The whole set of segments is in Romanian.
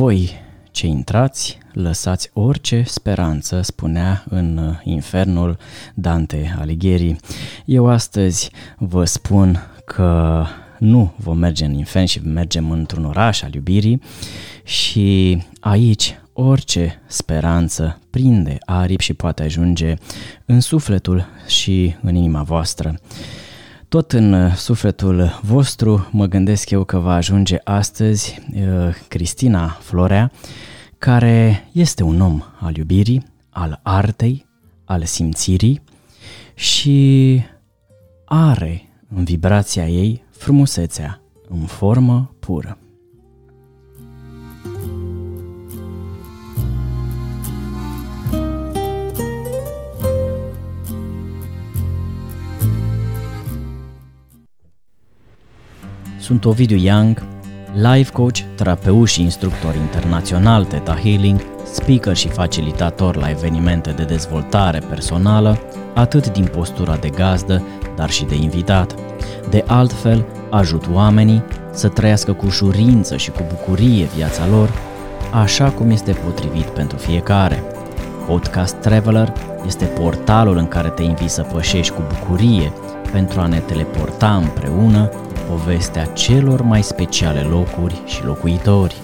voi ce intrați, lăsați orice speranță, spunea în infernul Dante Alighieri. Eu astăzi vă spun că nu vom merge în infern și mergem într-un oraș al iubirii și aici orice speranță prinde aripi și poate ajunge în sufletul și în inima voastră. Tot în sufletul vostru mă gândesc eu că va ajunge astăzi uh, Cristina Florea, care este un om al iubirii, al artei, al simțirii și are în vibrația ei frumusețea în formă pură. Sunt Ovidiu Young, life coach, terapeut și instructor internațional Theta Healing, speaker și facilitator la evenimente de dezvoltare personală, atât din postura de gazdă, dar și de invitat. De altfel, ajut oamenii să trăiască cu ușurință și cu bucurie viața lor, așa cum este potrivit pentru fiecare. Podcast Traveler este portalul în care te invit să pășești cu bucurie pentru a ne teleporta împreună povestea celor mai speciale locuri și locuitori.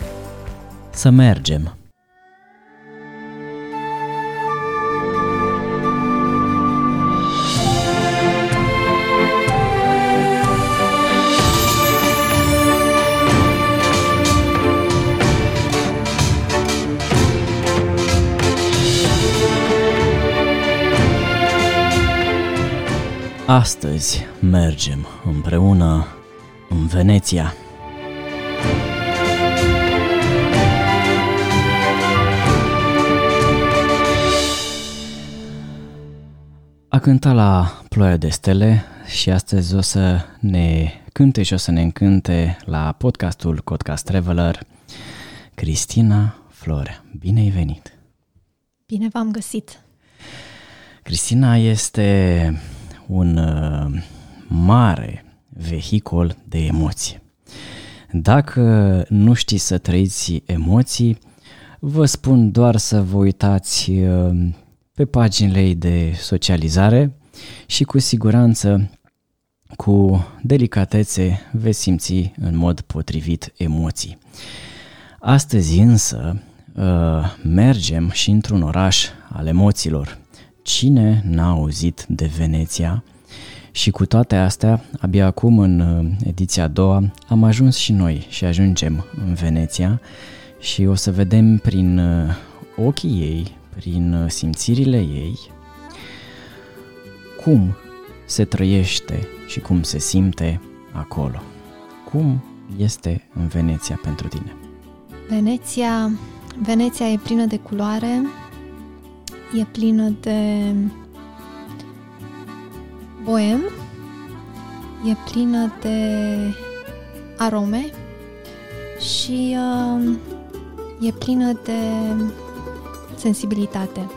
Să mergem! Astăzi mergem împreună în Veneția. A cântat la Ploaia de Stele și astăzi o să ne cânte și o să ne încânte la podcastul Podcast Traveler Cristina Flore. Bine ai venit! Bine v-am găsit! Cristina este un uh, mare vehicol de emoție. Dacă nu știți să trăiți emoții, vă spun doar să vă uitați uh, pe paginile ei de socializare și cu siguranță cu delicatețe veți simți în mod potrivit emoții. Astăzi însă uh, mergem și într-un oraș al emoțiilor. Cine n-a auzit de Veneția? Și cu toate astea, abia acum în uh, ediția a doua am ajuns și noi și ajungem în Veneția și o să vedem prin uh, ochii ei, prin uh, simțirile ei, cum se trăiește și cum se simte acolo. Cum este în Veneția pentru tine? Veneția, Veneția e plină de culoare, e plină de boem, e plină de arome și uh, e plină de sensibilitate.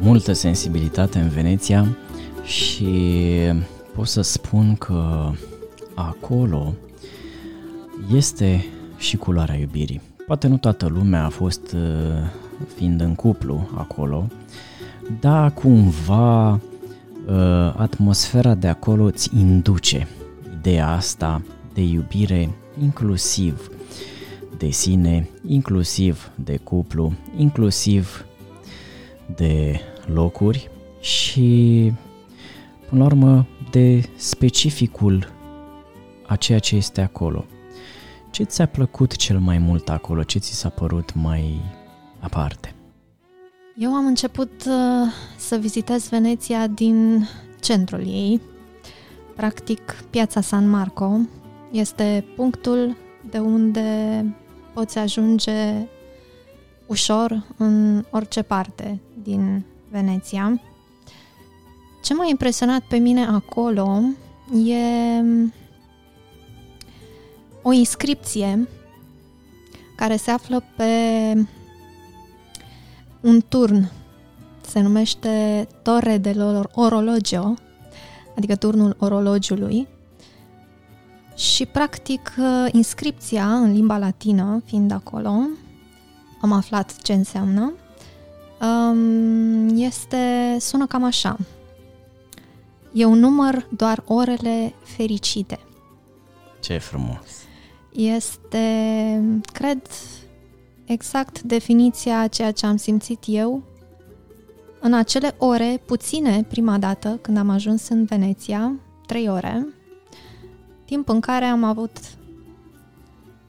Multă sensibilitate în Veneția și pot să spun că acolo este și culoarea iubirii. Poate nu toată lumea a fost uh, fiind în cuplu acolo, dar cumva Uh, atmosfera de acolo îți induce ideea asta de iubire inclusiv de sine, inclusiv de cuplu, inclusiv de locuri și, până la urmă, de specificul a ceea ce este acolo. Ce ți-a plăcut cel mai mult acolo? Ce ți s-a părut mai aparte? Eu am început uh, să vizitez Veneția din centrul ei. Practic, piața San Marco este punctul de unde poți ajunge ușor în orice parte din Veneția. Ce m-a impresionat pe mine acolo e o inscripție care se află pe un turn. Se numește Torre de Orologio, adică turnul orologiului. Și, practic, uh, inscripția în limba latină, fiind acolo, am aflat ce înseamnă, um, este, sună cam așa. Eu număr doar orele fericite. Ce frumos! Este, cred, exact definiția a ceea ce am simțit eu în acele ore, puține prima dată, când am ajuns în Veneția, trei ore, timp în care am avut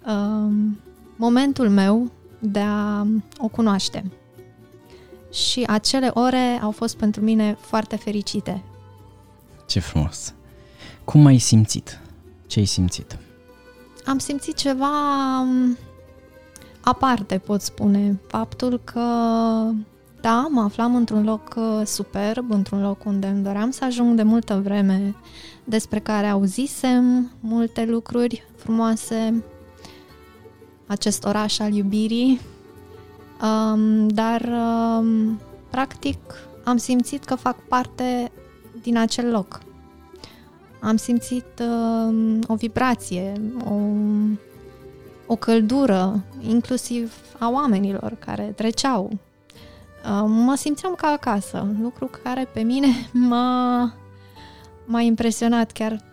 um, momentul meu de a o cunoaște. Și acele ore au fost pentru mine foarte fericite. Ce frumos! Cum ai simțit? Ce ai simțit? Am simțit ceva um, aparte, pot spune. Faptul că, da, mă aflam într-un loc uh, superb, într-un loc unde îmi doream să ajung de multă vreme, despre care auzisem multe lucruri frumoase, acest oraș al iubirii, um, dar um, practic am simțit că fac parte din acel loc. Am simțit um, o vibrație, o, o căldură, inclusiv a oamenilor care treceau. Um, mă simțeam ca acasă, lucru care pe mine m-a, m-a impresionat chiar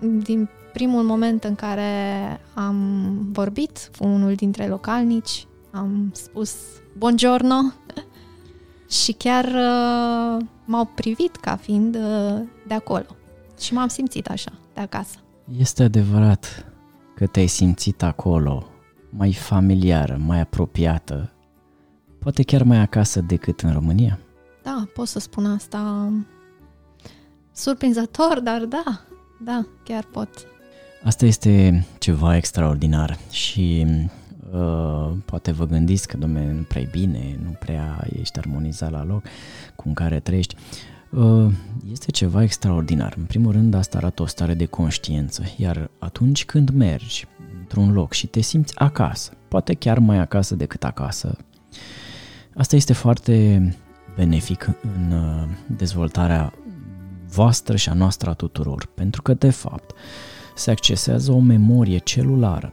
din primul moment în care am vorbit cu unul dintre localnici, am spus buongiorno și chiar uh, m-au privit ca fiind uh, de acolo. Și m-am simțit așa, de acasă. Este adevărat că te-ai simțit acolo mai familiară, mai apropiată, poate chiar mai acasă decât în România? Da, pot să spun asta surprinzător, dar da, da, chiar pot. Asta este ceva extraordinar și uh, poate vă gândiți că, domne, nu prea bine, nu prea ești armonizat la loc cu în care trăiești. Uh, este ceva extraordinar. În primul rând, asta arată o stare de conștiință, iar atunci când mergi într-un loc și te simți acasă, poate chiar mai acasă decât acasă, asta este foarte benefic în uh, dezvoltarea voastră și a noastră a tuturor, pentru că, de fapt, se accesează o memorie celulară.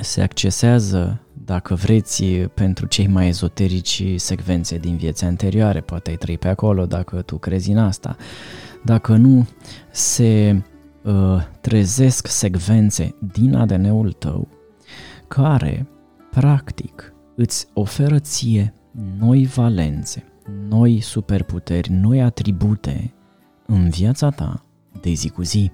Se accesează, dacă vreți, pentru cei mai ezoterici secvențe din vieți anterioare, poate ai trăit pe acolo dacă tu crezi în asta. Dacă nu, se uh, trezesc secvențe din ADN-ul tău care, practic, îți oferă ție noi valențe, noi superputeri, noi atribute în viața ta de zi cu zi.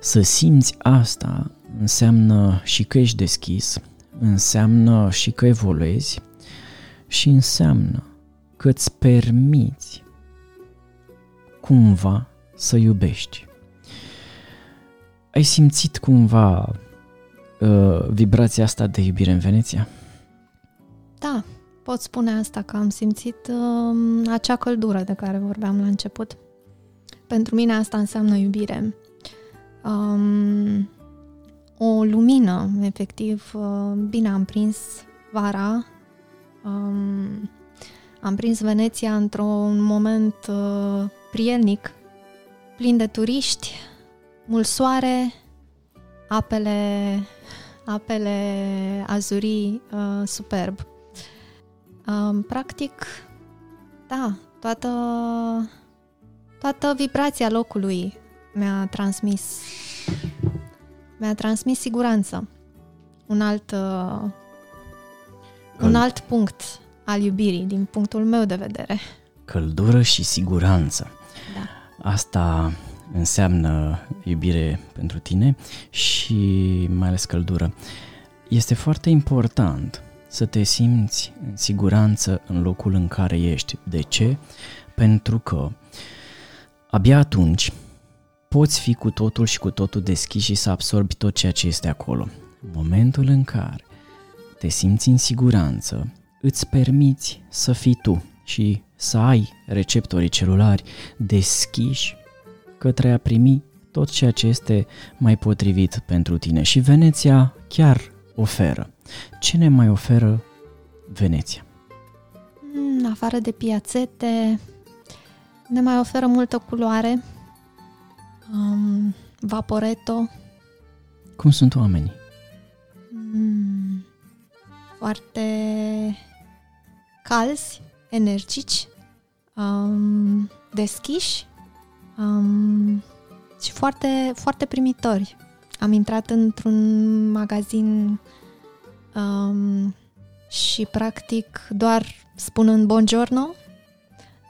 Să simți asta înseamnă și că ești deschis, înseamnă și că evoluezi și înseamnă că îți permiți cumva să iubești. Ai simțit cumva uh, vibrația asta de iubire în Veneția? Da, pot spune asta că am simțit uh, acea căldură de care vorbeam la început. Pentru mine asta înseamnă iubire um, o lumină, efectiv. Uh, bine, am prins vara, um, am prins Veneția într-un moment uh, prielnic, plin de turiști, mult soare, apele, apele azurii uh, superb. Um, practic, da, toată, toată vibrația locului mi-a transmis mi-a transmis siguranță. Un alt uh, un alt punct al iubirii din punctul meu de vedere. Căldură și siguranță. Da. Asta înseamnă iubire pentru tine și mai ales căldură. Este foarte important să te simți în siguranță în locul în care ești. De ce? Pentru că abia atunci poți fi cu totul și cu totul deschis și să absorbi tot ceea ce este acolo. În momentul în care te simți în siguranță, îți permiți să fii tu și să ai receptorii celulari deschiși către a primi tot ceea ce este mai potrivit pentru tine. Și Veneția chiar oferă. Ce ne mai oferă Veneția? În afară de piațete, ne mai oferă multă culoare, um, Vaporetto, Cum sunt oamenii? Mm, foarte calzi, energici, um, deschiși um, și foarte, foarte primitori. Am intrat într-un magazin um, și practic doar spunând buongiorno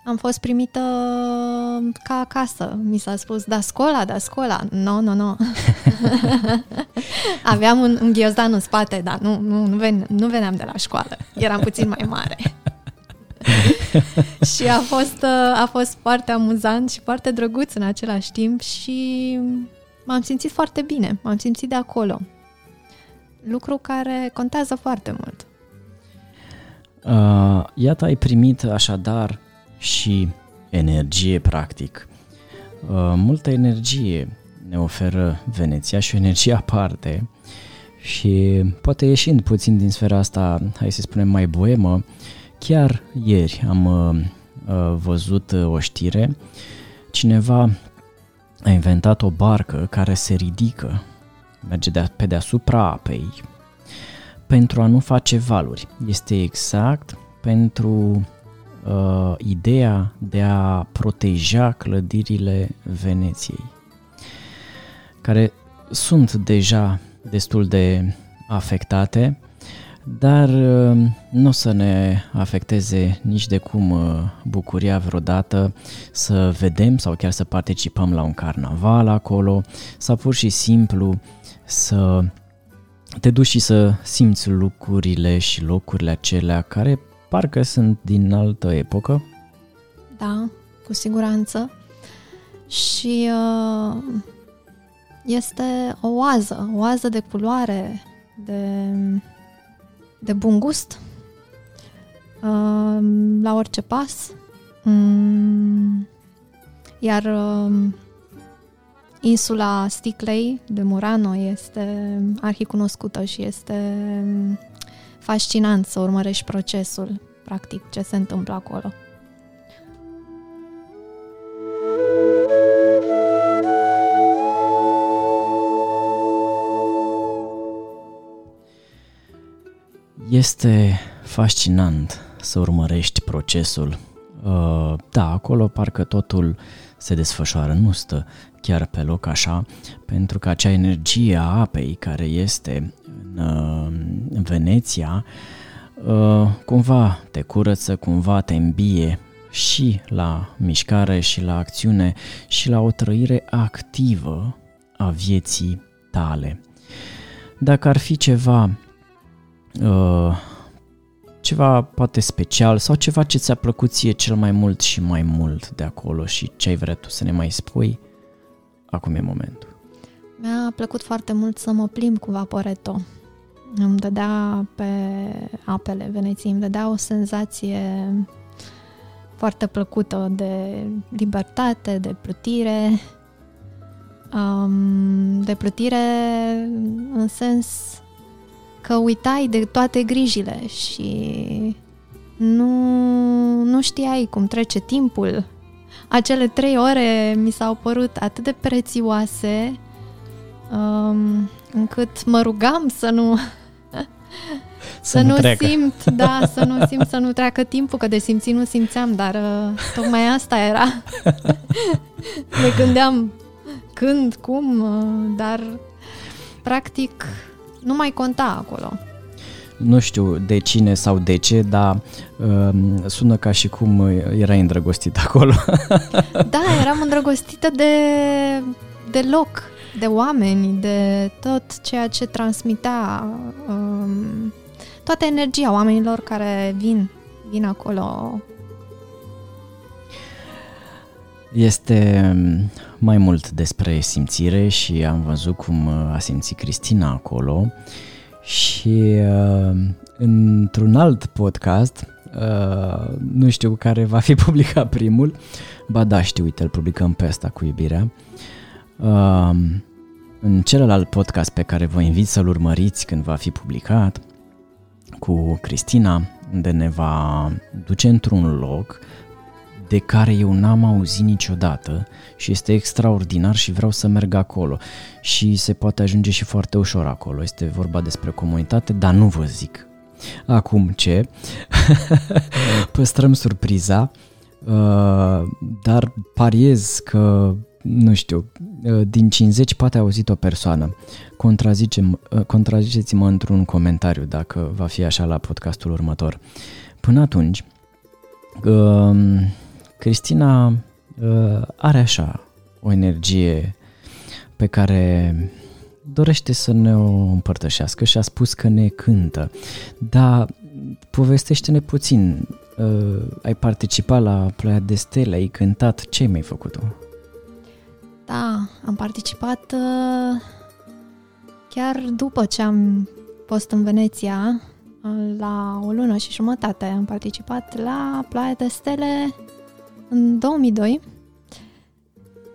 am fost primită ca acasă. Mi s-a spus, da scola, da scola. Nu, nu, nu. Aveam un, un ghiozdan în spate, dar nu, nu, nu, ven, nu veneam de la școală. Eram puțin mai mare. și a fost, a fost foarte amuzant și foarte drăguț în același timp și m-am simțit foarte bine. M-am simțit de acolo. Lucru care contează foarte mult. Uh, iată, ai primit așadar și energie, practic. Uh, multă energie ne oferă Veneția și o energie aparte și poate ieșind puțin din sfera asta, hai să spunem mai boemă, chiar ieri am uh, uh, văzut o știre, cineva a inventat o barcă care se ridică, merge de- pe deasupra apei pentru a nu face valuri. Este exact pentru uh, ideea de a proteja clădirile Veneției, care sunt deja destul de afectate, dar uh, nu o să ne afecteze nici de cum uh, bucuria vreodată să vedem sau chiar să participăm la un carnaval acolo sau pur și simplu să te duci și să simți lucrurile și locurile acelea care parcă sunt din altă epocă. Da, cu siguranță. Și uh, este o oază, o oază de culoare, de, de bun gust, uh, la orice pas. Mm, iar uh, insula Sticlei de Murano este arhicunoscută și este fascinant să urmărești procesul, practic, ce se întâmplă acolo. Este fascinant să urmărești procesul. Uh, da, acolo parcă totul se desfășoară, nu stă chiar pe loc așa, pentru că acea energie a apei care este în, uh, în Veneția uh, cumva te curăță, cumva te îmbie și la mișcare și la acțiune și la o trăire activă a vieții tale. Dacă ar fi ceva uh, ceva poate special sau ceva ce ți-a plăcut ție cel mai mult și mai mult de acolo și ce ai vrea tu să ne mai spui, acum e momentul. Mi-a plăcut foarte mult să mă plimb cu Vaporetto. Îmi dădea pe apele Veneției, îmi dădea o senzație foarte plăcută de libertate, de plutire, um, de plutire în sens că uitai de toate grijile și nu, nu știai cum trece timpul. Acele trei ore mi s-au părut atât de prețioase um, încât mă rugam să nu Să să nu nu treacă. simt, da, să nu simt să nu treacă timpul, că de simțit nu simțeam, dar uh, tocmai asta era. Me gândeam când, cum, uh, dar practic nu mai conta acolo. Nu știu de cine sau de ce, dar uh, sună ca și cum erai îndrăgostit acolo. Da, eram îndrăgostită de, de loc, de oameni, de tot ceea ce transmitea, um, toată energia oamenilor care vin, vin acolo. Este um, mai mult despre simțire și am văzut cum uh, a simțit Cristina acolo și uh, într-un alt podcast, uh, nu știu care va fi publicat primul, ba da știu, uite, îl publicăm pe asta cu iubirea, uh, în celălalt podcast pe care vă invit să-l urmăriți când va fi publicat, cu Cristina, unde ne va duce într-un loc de care eu n-am auzit niciodată și este extraordinar și vreau să merg acolo. Și se poate ajunge și foarte ușor acolo. Este vorba despre comunitate, dar nu vă zic. Acum ce? Păstrăm surpriza, uh, dar pariez că nu știu, uh, din 50 poate auzit o persoană. Uh, contraziceți-mă într-un comentariu dacă va fi așa la podcastul următor. Până atunci, Cristina uh, are așa o energie pe care dorește să ne o împărtășească și a spus că ne cântă. Dar povestește-ne puțin, uh, ai participat la Ploaia de Stele, ai cântat, ce mai făcut tu? Da, am participat uh, chiar după ce am fost în Veneția, la o lună și jumătate am participat la Ploaia de Stele în 2002,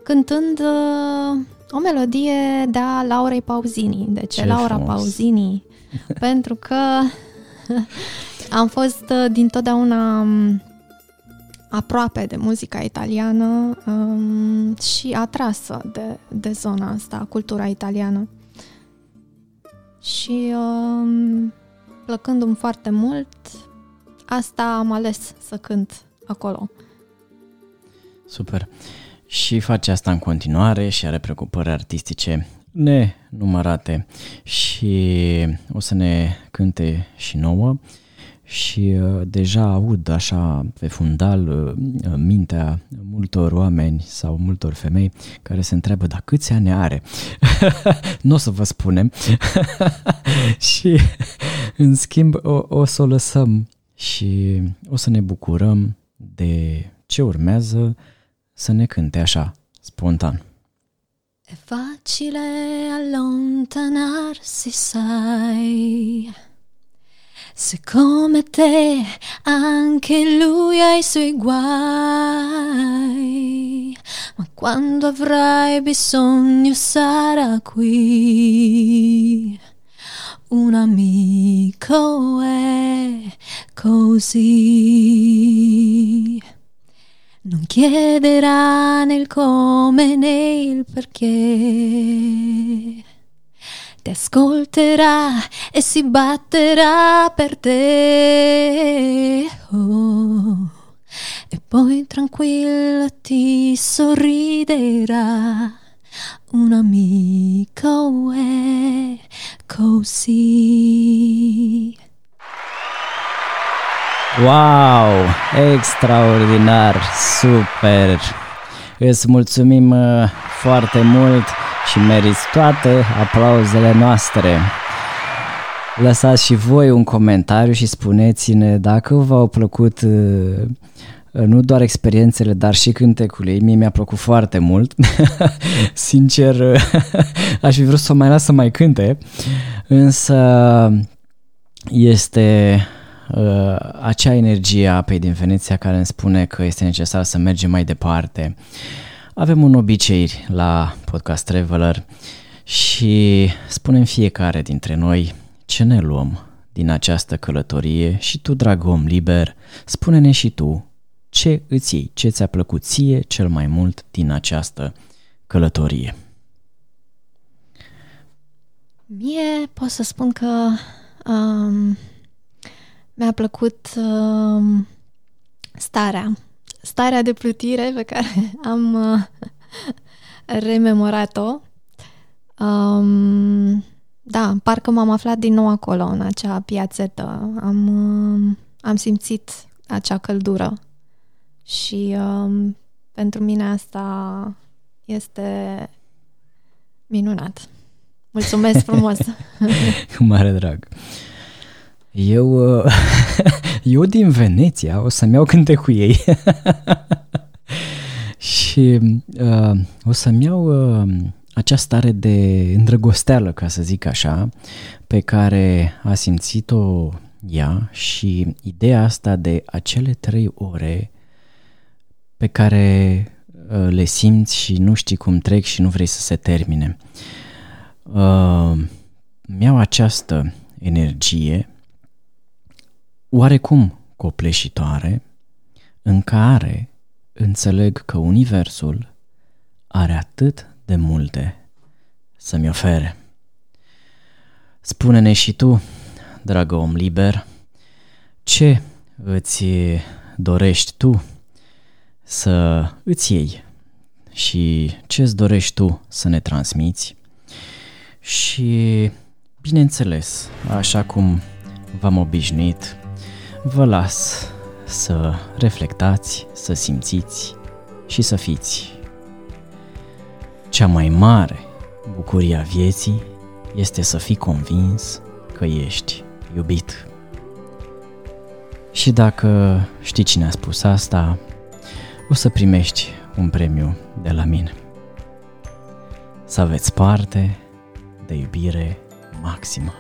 cântând uh, o melodie de a Laurei Pauzini. De ce, ce Laura frumos. Pauzini? Pentru că am fost uh, dintotdeauna um, aproape de muzica italiană um, și atrasă de, de zona asta, cultura italiană. Și um, plăcându-mi foarte mult, asta am ales să cânt acolo. Super. Și face asta în continuare și are preocupări artistice nenumărate și o să ne cânte și nouă și uh, deja aud așa pe fundal uh, mintea multor oameni sau multor femei care se întreabă dar câți ani are? nu o să vă spunem și în schimb o, o să o lăsăm și o să ne bucurăm de ce urmează să ne cânte așa, spontan. E facile allontanarsi, sai, se come te anche lui ha i suoi guai, ma quando avrai bisogno sarà qui. Un amico è così. Non chiederà nel come né il perché. Ti ascolterà e si batterà per te. Oh. E poi tranquillo ti sorriderà. Un amico è così. Wow! Extraordinar! Super! Îți mulțumim uh, foarte mult și meriți toate aplauzele noastre. Lăsați și voi un comentariu și spuneți-ne dacă v-au plăcut uh, nu doar experiențele, dar și cântecul ei. Mie mi-a plăcut foarte mult. Sincer, aș fi vrut să o mai las să mai cânte, însă este uh, acea energie a apei din Veneția care îmi spune că este necesar să mergem mai departe. Avem un obicei la Podcast Traveler și spunem fiecare dintre noi ce ne luăm din această călătorie și tu, drag om liber, spune-ne și tu ce îți iei, ce ți-a plăcut ție cel mai mult din această călătorie. Mie pot să spun că um, mi-a plăcut uh, starea, starea de plutire pe care am uh, rememorat-o. Um, da, parcă m-am aflat din nou acolo, în acea piațetă. Am, uh, am simțit acea căldură și um, pentru mine asta este minunat. Mulțumesc frumos! Cu mare drag! Eu, uh, eu din Veneția o să-mi iau cânte cu ei și uh, o să-mi iau uh, acea stare de îndrăgosteală, ca să zic așa, pe care a simțit-o ea și ideea asta de acele trei ore pe care uh, le simți și nu știi cum trec și nu vrei să se termine. Uh, mi-au această energie oarecum copleșitoare în care înțeleg că Universul are atât de multe să-mi ofere. Spune-ne și tu, dragă om liber, ce îți dorești tu să îți iei și ce îți dorești tu să ne transmiți și, bineînțeles, așa cum v-am obișnuit, vă las să reflectați, să simțiți și să fiți. Cea mai mare bucurie a vieții este să fii convins că ești iubit. Și dacă știi cine a spus asta, o să primești un premiu de la mine. Să aveți parte de iubire maximă.